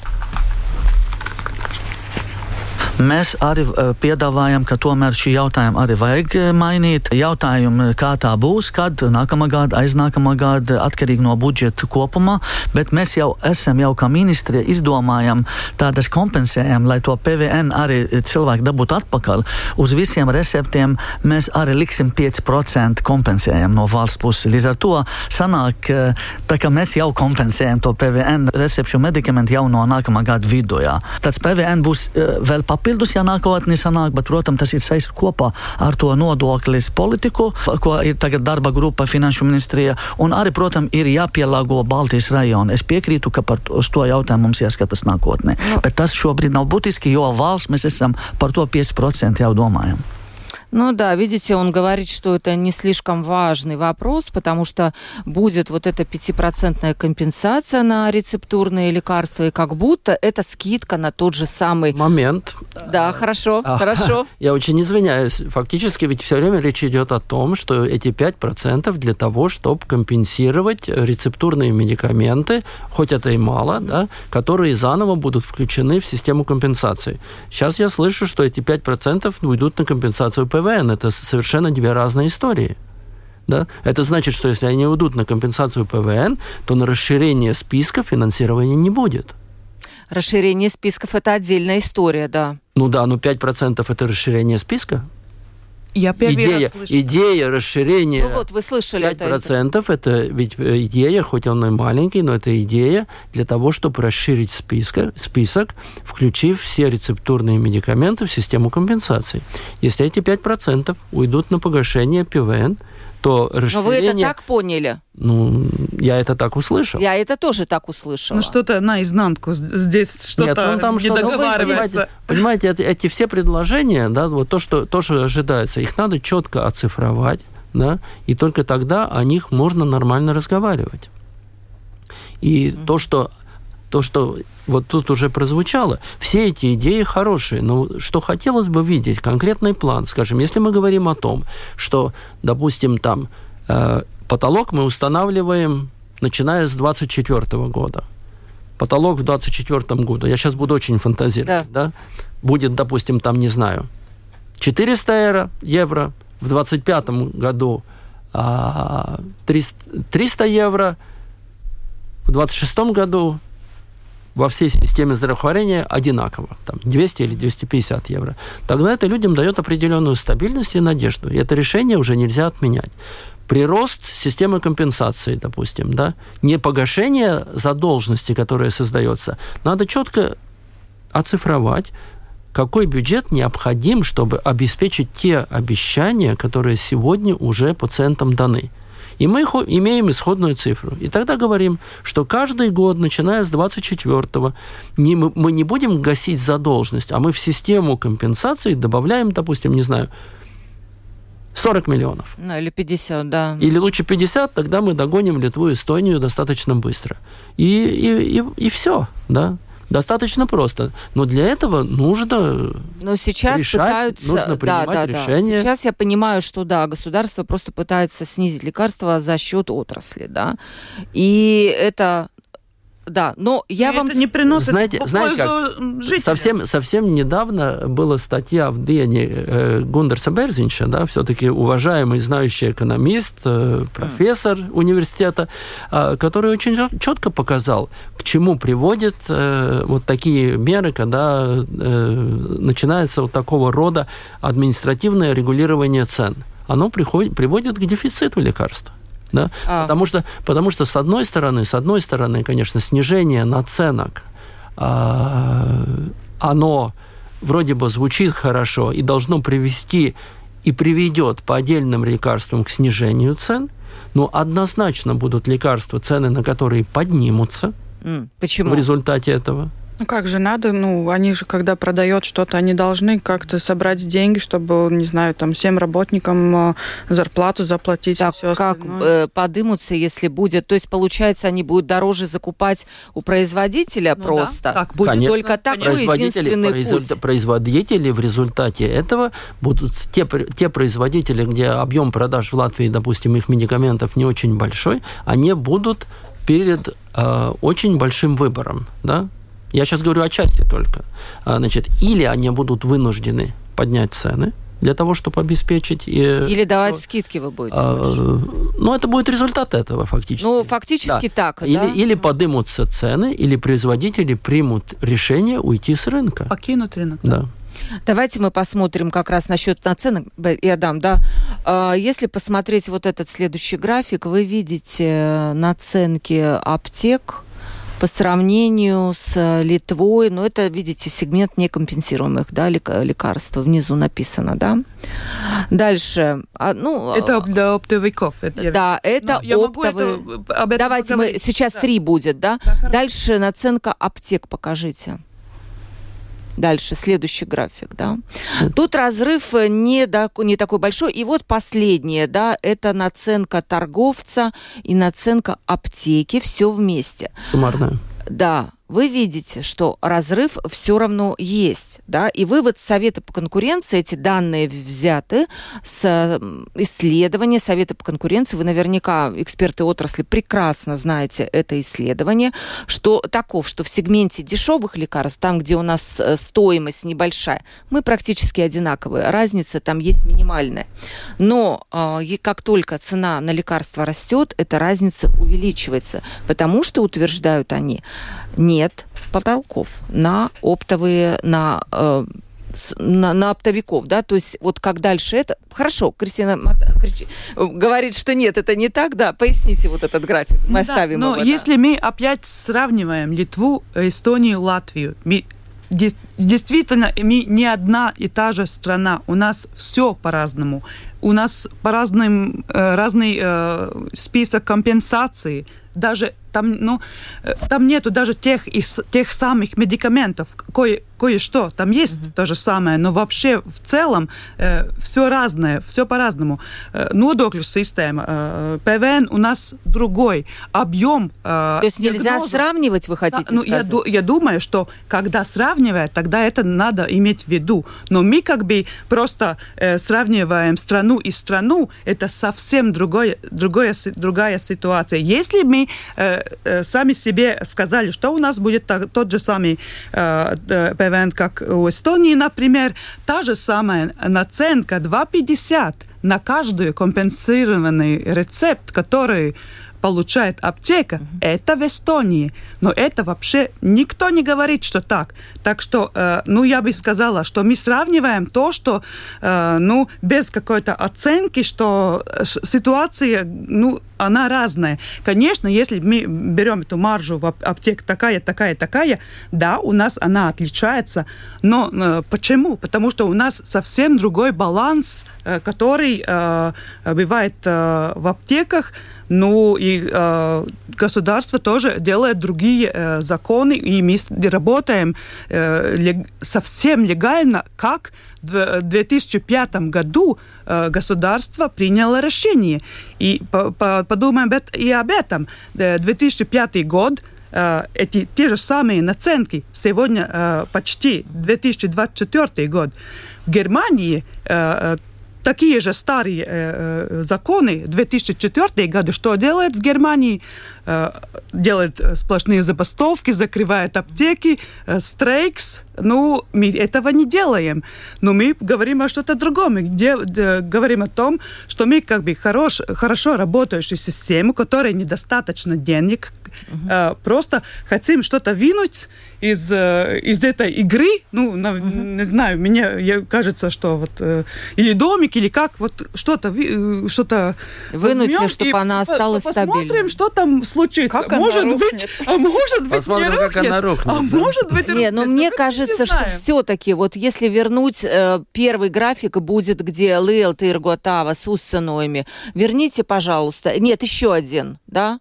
Mēs arī eh, piedāvājam, ka tomēr šī jautājuma arī vajag eh, mainīt. Jautājumu, kā tā būs, kad nākamā gada, aiznākamā gada, atkarīgi no budžeta kopumā, bet mēs jau esam jau kā ministri izdomājam tādas kompensējam, lai to PVN arī cilvēki dabūtu atpakaļ. Uz visiem receptiem mēs arī liksim 5% kompensējam no valsts puses. Līdz ar to sanāk, eh, tā kā mēs jau kompensējam to PVN recepšu medikamentu jau no nākamā gada vidū. Tāds PVN būs vēl papildinājums papildus, ja nākotnē sanāk, bet, protams, tas ir saistīts kopā ar to nodoklis politiku, ko ir tagad darba grupa Finanšu ministrija, un arī, protams, ir jāpielāgo Baltijas rajonu. Es piekrītu, ka par to, to jautājumu mums jāskatās nākotnē, no. bet tas šobrīd nav būtiski, jo valsts mēs esam par to 5% jau domājam. Ну да, видите, он говорит, что это не слишком важный вопрос, потому что будет вот эта пятипроцентная компенсация на рецептурные лекарства, и как будто это скидка на тот же самый... Момент. Да, хорошо, а, хорошо. Я очень извиняюсь. Фактически ведь все время речь идет о том, что эти 5% для того, чтобы компенсировать рецептурные медикаменты, хоть это и мало, да, которые заново будут включены в систему компенсации. Сейчас я слышу, что эти 5% уйдут на компенсацию ПВ КВН. Это совершенно две разные истории. Да? Это значит, что если они уйдут на компенсацию ПВН, то на расширение списка финансирования не будет. Расширение списков – это отдельная история, да. Ну да, но 5% – это расширение списка. Я первый идея, раз слышу. идея расширения ну вот, вы слышали 5% это, это ведь э, идея, хоть он и маленький, но это идея для того, чтобы расширить списка, список, включив все рецептурные медикаменты в систему компенсации. Если эти 5% уйдут на погашение ПВН, то расширение... Но вы это так поняли? Ну, я это так услышал. Я это тоже так услышала. Ну, что-то наизнанку здесь что-то ну, там не что договаривается. Понимаете, эти, эти все предложения, да, вот то, что, то, что ожидается, их надо четко оцифровать, да, и только тогда о них можно нормально разговаривать. И mm-hmm. то, что то, что вот тут уже прозвучало, все эти идеи хорошие, но что хотелось бы видеть, конкретный план, скажем, если мы говорим о том, что, допустим, там э, потолок мы устанавливаем, начиная с 2024 года. Потолок в 2024 году, я сейчас буду очень фантазировать, да. да, будет, допустим, там, не знаю, 400 евро, евро в 2025 году 300, 300 евро, в 2026 году во всей системе здравоохранения одинаково, там 200 или 250 евро, тогда это людям дает определенную стабильность и надежду. И это решение уже нельзя отменять. Прирост системы компенсации, допустим, да, не погашение задолженности, которая создается, надо четко оцифровать, какой бюджет необходим, чтобы обеспечить те обещания, которые сегодня уже пациентам даны. И мы имеем исходную цифру. И тогда говорим, что каждый год, начиная с 24-го, не, мы не будем гасить задолженность, а мы в систему компенсации добавляем, допустим, не знаю, 40 миллионов. Ну, или 50, да. Или лучше 50, тогда мы догоним Литву и Эстонию достаточно быстро. И, и, и, и все, да. Достаточно просто. Но для этого нужно Но сейчас решать, пытаются... нужно принимать да, да, решения. Да. Сейчас я понимаю, что да, государство просто пытается снизить лекарства за счет отрасли, да. И это да, но я и вам... Это не приносит знаете, знаете как, совсем, совсем недавно была статья в Дене э, Гундерса Берзинча, да, все-таки уважаемый, знающий экономист, э, профессор mm. университета, э, который очень четко показал, к чему приводят э, вот такие меры, когда э, начинается вот такого рода административное регулирование цен. Оно приходит, приводит к дефициту лекарств. Да? А. Потому, что, потому что, с одной стороны, с одной стороны, конечно, снижение наценок, а, оно вроде бы звучит хорошо и должно привести и приведет по отдельным лекарствам к снижению цен, но однозначно будут лекарства, цены на которые поднимутся Почему? в результате этого. Ну как же надо, ну они же, когда продают что-то, они должны как-то собрать деньги, чтобы, не знаю, там всем работникам э, зарплату заплатить. Так все как э, подымутся, если будет, то есть получается, они будут дороже закупать у производителя ну, просто. Да, так будет. Конечно, Только такой единственный производ... путь. Производители в результате этого будут те, те производители, где объем продаж в Латвии, допустим, их медикаментов не очень большой, они будут перед э, очень большим выбором, да, я сейчас говорю о части только. А, значит, или они будут вынуждены поднять цены, для того, чтобы обеспечить... Или давать что, скидки вы будете а, Ну, это будет результат этого фактически. Ну, фактически да. так, или, да? Или подымутся цены, или производители примут решение уйти с рынка. Покинуть рынок. Да. Давайте мы посмотрим как раз насчет наценок. Я дам, да. А, если посмотреть вот этот следующий график, вы видите наценки аптек, по сравнению с э, Литвой, но это, видите, сегмент некомпенсируемых да, лекарств, внизу написано, да. Дальше, а, ну... Это для оптовиков. Это да, это оптовые... Это, Давайте мы, сейчас да. три будет, да? да Дальше наценка аптек покажите. Дальше, следующий график, да. Тут разрыв не, да, не такой большой. И вот последнее, да, это наценка торговца и наценка аптеки, все вместе. Суммарная. Да, вы видите, что разрыв все равно есть. Да? И вывод Совета по конкуренции, эти данные взяты с исследования Совета по конкуренции. Вы наверняка, эксперты отрасли, прекрасно знаете это исследование, что таков, что в сегменте дешевых лекарств, там, где у нас э, стоимость небольшая, мы практически одинаковые. Разница там есть минимальная. Но э, как только цена на лекарства растет, эта разница увеличивается, потому что, утверждают они, нет потолков на оптовые, на э, на, на оптовиков, да, то есть вот как дальше это... Хорошо, Кристина кричи, говорит, что нет, это не так, да, поясните вот этот график, мы да, оставим но его. если да. мы опять сравниваем Литву, Эстонию, Латвию, мы действительно мы не одна и та же страна, у нас все по-разному, у нас по разным э, разный э, список компенсации, даже там, ну, э, там нету даже тех, из, тех самых медикаментов, кое, кое-что, там есть mm-hmm. то же самое, но вообще в целом э, все разное, все по-разному. Э, нодокļu система, э, ПВН у нас другой, объем... Э, то есть нельзя диагноза, сравнивать, вы хотите ну, сказать? Я, я думаю, что когда сравнивать, тогда это надо иметь в виду. Но мы как бы просто э, сравниваем страну и страну, это совсем другое, другое, другая ситуация. Если мы э, Э, сами себе сказали, что у нас будет тот же самый э, ПВН, как у Эстонии, например, та же самая наценка 2,50 на каждый компенсированный рецепт, который получает аптека, угу. это в Эстонии. Но это вообще никто не говорит, что так. Так что, э, ну, я бы сказала, что мы сравниваем то, что, э, ну, без какой-то оценки, что ситуация, ну, она разная. Конечно, если мы берем эту маржу в аптек такая, такая, такая, да, у нас она отличается. Но э, почему? Потому что у нас совсем другой баланс, э, который э, бывает э, в аптеках. Ну и э, государство тоже делает другие э, законы, и мы работаем э, совсем легально, как в 2005 году э, государство приняло решение. И по, по, подумаем и об этом. 2005 э, год э, эти те же самые наценки сегодня э, почти 2024 год. В Германии э, такие же старые э, э законы 2004 года, что делает в Германии? Э, делает сплошные забастовки, закрывает аптеки, э, стрейкс. Ну, мы этого не делаем. Но мы говорим о что-то другом. Мы де, говорим о том, что мы как бы хорош, хорошо работающую систему, которая недостаточно денег, угу. э, просто хотим что-то винуть из, э, из этой игры, ну, угу. не знаю, мне кажется, что вот э, или домик, или как, вот что-то э, что-то вынуть, чтобы она осталась посмотрим, стабильной. Посмотрим, что там случится. Как может она быть, а может быть Посмотрим, не рухнет, как она рухнет. А да? может быть Не, но мне кажется, что все-таки вот если вернуть э, первый график будет, где Лилт и Ирготава с Уссеноями, верните, пожалуйста. Нет, еще один, да?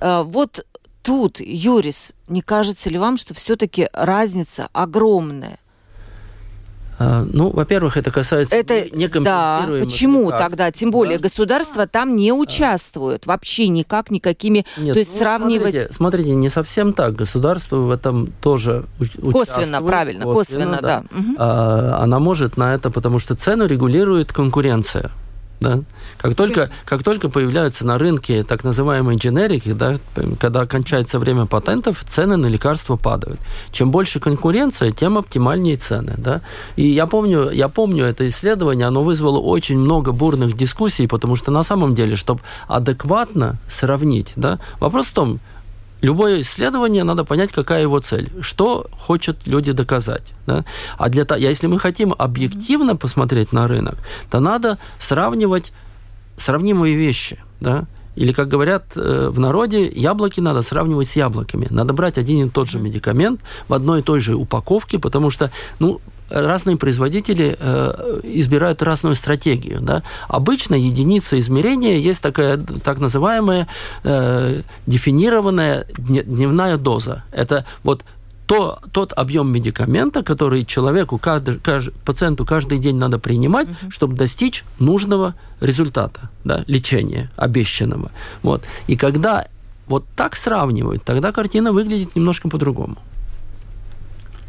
Э, вот тут, Юрис, не кажется ли вам, что все-таки разница огромная? А, ну, во-первых, это касается это, Да, почему лекарств. тогда? Тем более да? государство там не участвует вообще никак, никакими... Нет, то есть ну, сравнивать... Смотрите, смотрите, не совсем так. Государство в этом тоже косвенно, участвует. Косвенно, правильно, косвенно, косвенно да. да. Угу. А, она может на это, потому что цену регулирует конкуренция. Да? Как только, как только появляются на рынке так называемые дженерики, да, когда кончается время патентов, цены на лекарства падают. Чем больше конкуренция, тем оптимальнее цены. Да? И я помню, я помню это исследование, оно вызвало очень много бурных дискуссий, потому что на самом деле, чтобы адекватно сравнить, да, вопрос в том, любое исследование, надо понять, какая его цель, что хотят люди доказать. Да? А для того, если мы хотим объективно посмотреть на рынок, то надо сравнивать сравнимые вещи. Да? Или, как говорят э, в народе, яблоки надо сравнивать с яблоками. Надо брать один и тот же медикамент в одной и той же упаковке, потому что, ну, разные производители э, избирают разную стратегию. Да? Обычно единица измерения есть такая так называемая э, дефинированная дневная доза. Это вот то, тот объем медикамента, который человеку, каждый, каждый, пациенту каждый день надо принимать, угу. чтобы достичь нужного результата, да, лечения обещанного. Вот. И когда вот так сравнивают, тогда картина выглядит немножко по-другому.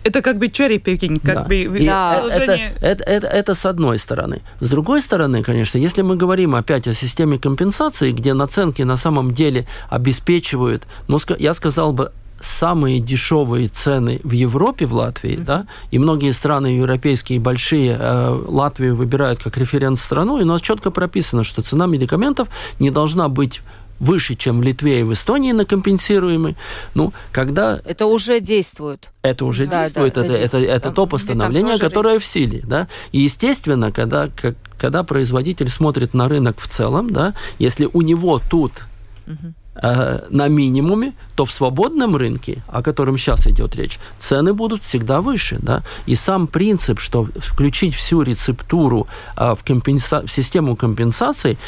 Это как бы черри-пикинг, как да. бы... Да. Это, это, это, это с одной стороны. С другой стороны, конечно, если мы говорим опять о системе компенсации, где наценки на самом деле обеспечивают, ну, я сказал бы, самые дешевые цены в Европе, в Латвии, mm-hmm. да, и многие страны европейские большие э, Латвию выбирают как референс-страну, и у нас четко прописано, что цена медикаментов не должна быть выше, чем в Литве и в Эстонии на компенсируемый. Ну, когда... Это уже действует. Это уже да, действует. Да, это, это, это, это то постановление, которое риск. в силе. Да? И, естественно, когда, как, когда производитель смотрит на рынок в целом, да, если у него тут угу. э, на минимуме, то в свободном рынке, о котором сейчас идет речь, цены будут всегда выше. Да? И сам принцип, что включить всю рецептуру э, в, компенса... в систему компенсации,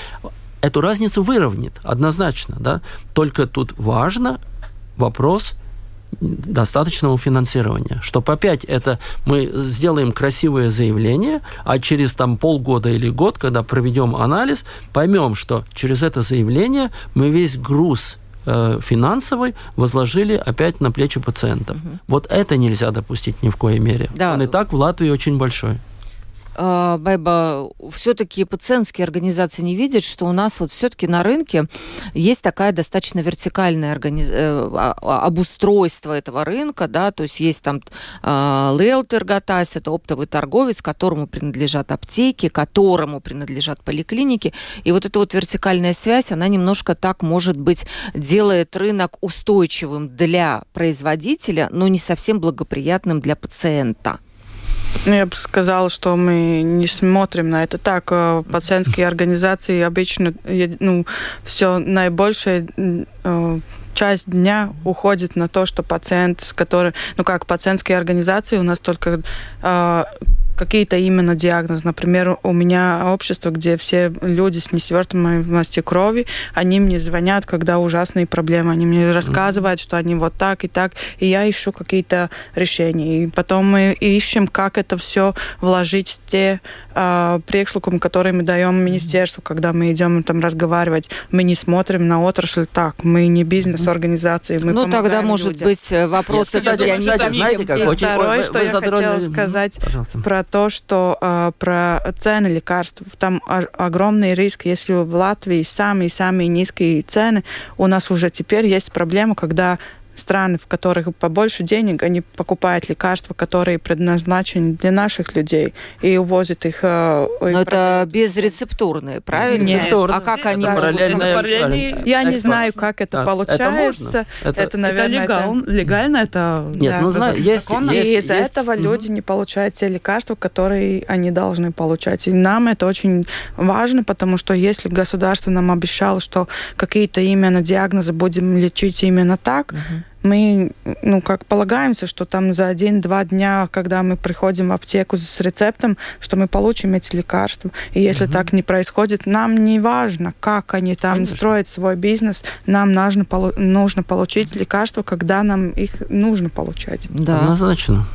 эту разницу выровнит однозначно. Да? Только тут важно вопрос достаточного финансирования. Чтобы опять это мы сделаем красивое заявление, а через там полгода или год, когда проведем анализ, поймем, что через это заявление мы весь груз э, финансовый возложили опять на плечи пациентов. Угу. Вот это нельзя допустить ни в коей мере. Да. Он и так в Латвии очень большой. Э, Байба, все-таки пациентские организации не видят, что у нас вот все-таки на рынке есть такая достаточно вертикальная организ... Э, а, а, обустройство этого рынка, да, то есть есть там э, Лейлтер Гатас, это оптовый торговец, которому принадлежат аптеки, которому принадлежат поликлиники, и вот эта вот вертикальная связь, она немножко так, может быть, делает рынок устойчивым для производителя, но не совсем благоприятным для пациента. Ну, я бы сказала, что мы не смотрим на это так. Э, пациентские организации обычно ну, все наибольшее э, часть дня уходит на то, что пациент, с которым, ну как пациентские организации у нас только э, какие-то именно диагнозы. Например, у меня общество, где все люди с несвертываемостью крови, они мне звонят, когда ужасные проблемы, они мне рассказывают, что они вот так и так, и я ищу какие-то решения. И потом мы ищем, как это все вложить в те э, пришлуком, которые мы даем министерству, когда мы идем там разговаривать. Мы не смотрим на отрасль так, мы не бизнес-организации, мы Ну, тогда, может людям. быть, вопросы, Нет, я, не знаете, как, и очень, второе, вы, что вы я хотела сказать Пожалуйста. про то, что э, про цены лекарств. Там огромный риск, если в Латвии самые-самые низкие цены, у нас уже теперь есть проблема, когда страны, в которых побольше денег, они покупают лекарства, которые предназначены для наших людей, и увозят их. Э, Но их это безрецептурные, правильно? Нет. А как они да, параллельно? Я не знаю, как это да. получается. Это, это, наверное, это легал, это... легально. Это нет, да, ну знаю, есть, есть. И из-за этого угу. люди не получают те лекарства, которые они должны получать. И нам это очень важно, потому что если государство нам обещало, что какие-то именно диагнозы будем лечить именно так, угу мы, ну, как полагаемся, что там за один-два дня, когда мы приходим в аптеку с рецептом, что мы получим эти лекарства. И если угу. так не происходит, нам не важно, как они там Конечно. строят свой бизнес, нам нужно, нужно получить лекарства, когда нам их нужно получать. Да. Однозначно.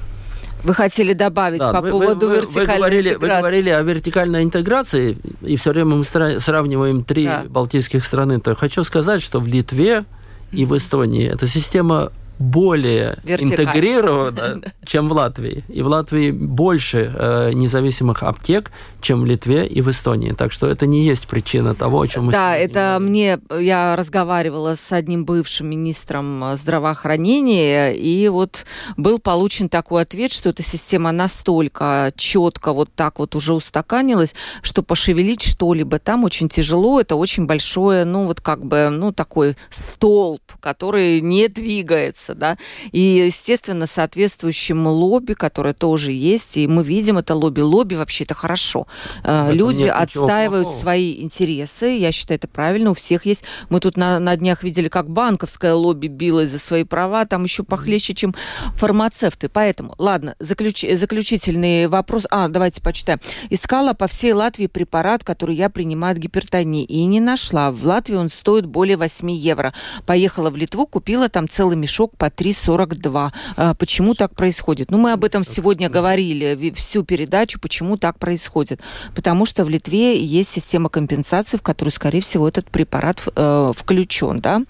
Вы хотели добавить да, по вы, поводу вы, вертикальной вы говорили, интеграции. Вы говорили о вертикальной интеграции, и все время мы сравниваем три да. балтийских страны. То хочу сказать, что в Литве и в Эстонии. Эта система более интегрирована, чем в Латвии. И в Латвии больше э, независимых аптек, чем в Литве и в Эстонии. Так что это не есть причина того, о чем мы Да, это мне... Я разговаривала с одним бывшим министром здравоохранения, и вот был получен такой ответ, что эта система настолько четко вот так вот уже устаканилась, что пошевелить что-либо там очень тяжело. Это очень большое, ну вот как бы, ну такой столб, который не двигается меняться, да, и, естественно, соответствующим лобби, которое тоже есть, и мы видим это лобби. Лобби вообще это хорошо. Это Люди отстаивают свои интересы, я считаю, это правильно, у всех есть. Мы тут на, на днях видели, как банковское лобби билось за свои права, там еще похлеще, чем фармацевты. Поэтому, ладно, заключ, заключительный вопрос. А, давайте почитаем. Искала по всей Латвии препарат, который я принимаю от гипертонии, и не нашла. В Латвии он стоит более 8 евро. Поехала в Литву, купила там целый мешок по 3,42. А, почему так происходит? Ну, мы об этом сегодня говорили всю передачу, почему так происходит. Потому что в Литве есть система компенсации, в которую, скорее всего, этот препарат э, включен. Да?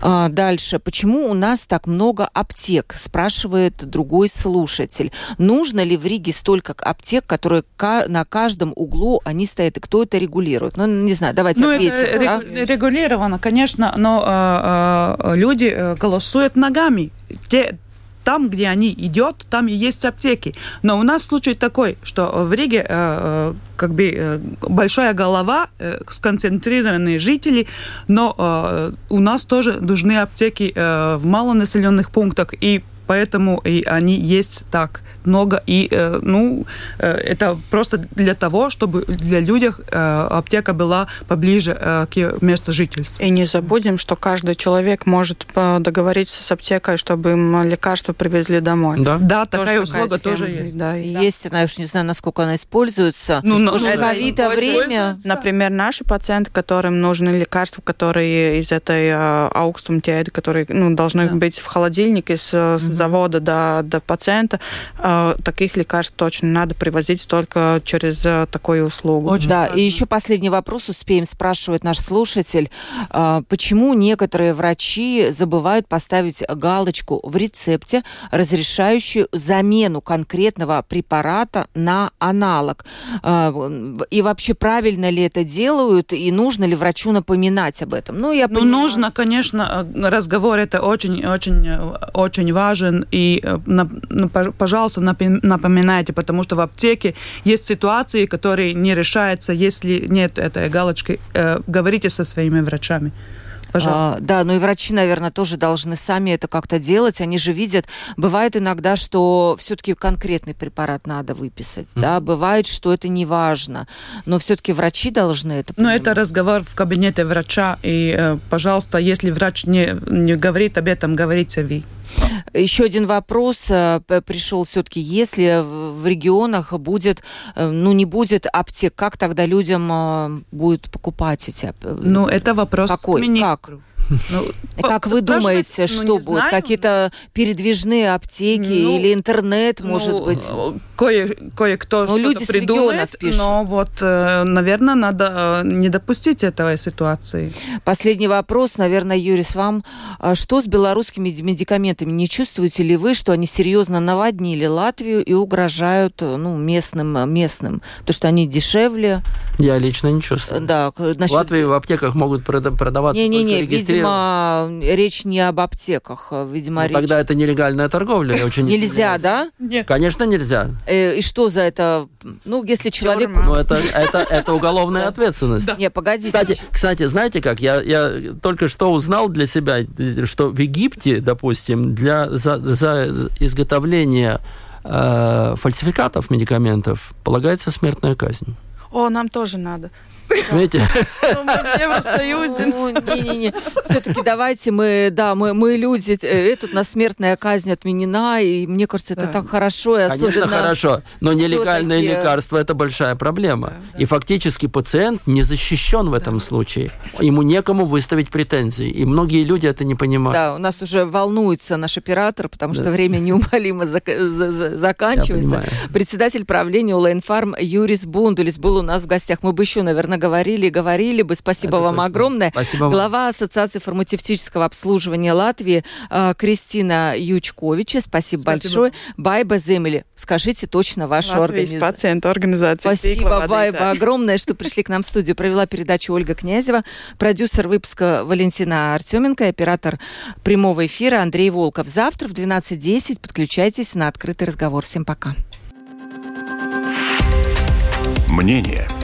А, дальше. Почему у нас так много аптек? Спрашивает другой слушатель. Нужно ли в Риге столько аптек, которые на каждом углу они стоят? И кто это регулирует? Ну, не знаю, давайте ну, ответим. Это да? регулировано, конечно, но э, э, люди голосуют ногами. Те, там, где они идет, там и есть аптеки. Но у нас случай такой, что в Риге э, э как бы э, большая голова, э, сконцентрированные жители, но э, у нас тоже нужны аптеки э, в малонаселенных пунктах, и поэтому и они есть так много. И, э, ну, э, это просто для того, чтобы для людей э, аптека была поближе к месту жительства. И не забудем, что каждый человек может договориться с аптекой, чтобы им лекарства привезли домой. Да, да тоже такая услуга такая тоже есть. Да, и... Есть, она уж не знаю, насколько она используется. Ну, ну, Может, ковида время. Например, наши пациенты, которым нужны лекарства, которые из этой аукстум которые ну, должны да. быть в холодильнике с, с завода до, до пациента, э, таких лекарств точно надо привозить только через э, такую услугу. Очень да, важно. и еще последний вопрос успеем, спрашивает наш слушатель. Э, почему некоторые врачи забывают поставить галочку в рецепте, разрешающую замену конкретного препарата на аналог? Э, и вообще правильно ли это делают, и нужно ли врачу напоминать об этом? Ну, я ну, понимаю... нужно, конечно, разговор это очень-очень очень важен, и, ну, пожалуйста, напоминайте, потому что в аптеке есть ситуации, которые не решаются, если нет этой галочки. Э, говорите со своими врачами. Пожалуйста. А, да, ну и врачи, наверное, тоже должны сами это как-то делать. Они же видят, бывает иногда, что все-таки конкретный препарат надо выписать, mm. да, бывает, что это не важно, но все-таки врачи должны это понимать. Но это разговор в кабинете врача, и, э, пожалуйста, если врач не, не говорит об этом, говорите вы. Еще один вопрос э, пришел все-таки, если в регионах будет, э, ну не будет аптек, как тогда людям э, будут покупать эти? Ну это вопрос Какой? министру. Как? Ну, как вы думаете, ну, что будет? Какие-то передвижные аптеки ну, или интернет, ну, может быть? Кое, кое-кто ну, люди придумает, но вот, э, наверное, надо э, не допустить этой ситуации. Последний вопрос, наверное, Юрис, вам. А что с белорусскими медикаментами? Не чувствуете ли вы, что они серьезно наводнили Латвию и угрожают ну, местным, местным? Потому что они дешевле. Я лично не чувствую. Да, насчет... В Латвии в аптеках могут продаваться не, не, не, видимо, речь не об аптеках. А, видимо, ну, речь... Тогда это нелегальная торговля. Очень нельзя, да? Нет. Конечно, нельзя. Э, и что за это? Ну, если человек... Ну, это, это, это уголовная ответственность. Не, погодите. Кстати, кстати, знаете как? Я, я только что узнал для себя, что в Египте, допустим, для, за, за изготовление э, фальсификатов медикаментов полагается смертная казнь. О, нам тоже надо. Мы в Евросоюзе. Не-не-не. Все-таки давайте мы, да, мы, мы люди, э, тут на смертная казнь отменена, и мне кажется, это так хорошо. И особенно Конечно, хорошо, но нелегальное лекарство – это большая проблема. И фактически пациент не защищен в этом случае. Ему некому выставить претензии, и многие люди это не понимают. Да, у нас уже волнуется наш оператор, потому что время неумолимо заканчивается. Председатель правления Улайнфарм Юрис Бундулис был у нас в гостях. Мы бы еще, наверное, говорили и говорили бы. Спасибо Это вам точно. огромное. Спасибо Глава Ассоциации фармацевтического обслуживания Латвии э, Кристина Ючковича. Спасибо, Спасибо. большое. Байба Земели. Скажите точно вашу организацию. пациент организации. Спасибо, Байба, огромное, что пришли к нам в студию. Провела передачу Ольга Князева, продюсер выпуска Валентина Артеменко, оператор прямого эфира Андрей Волков. Завтра в 12.10 подключайтесь на открытый разговор. Всем пока. Мнение –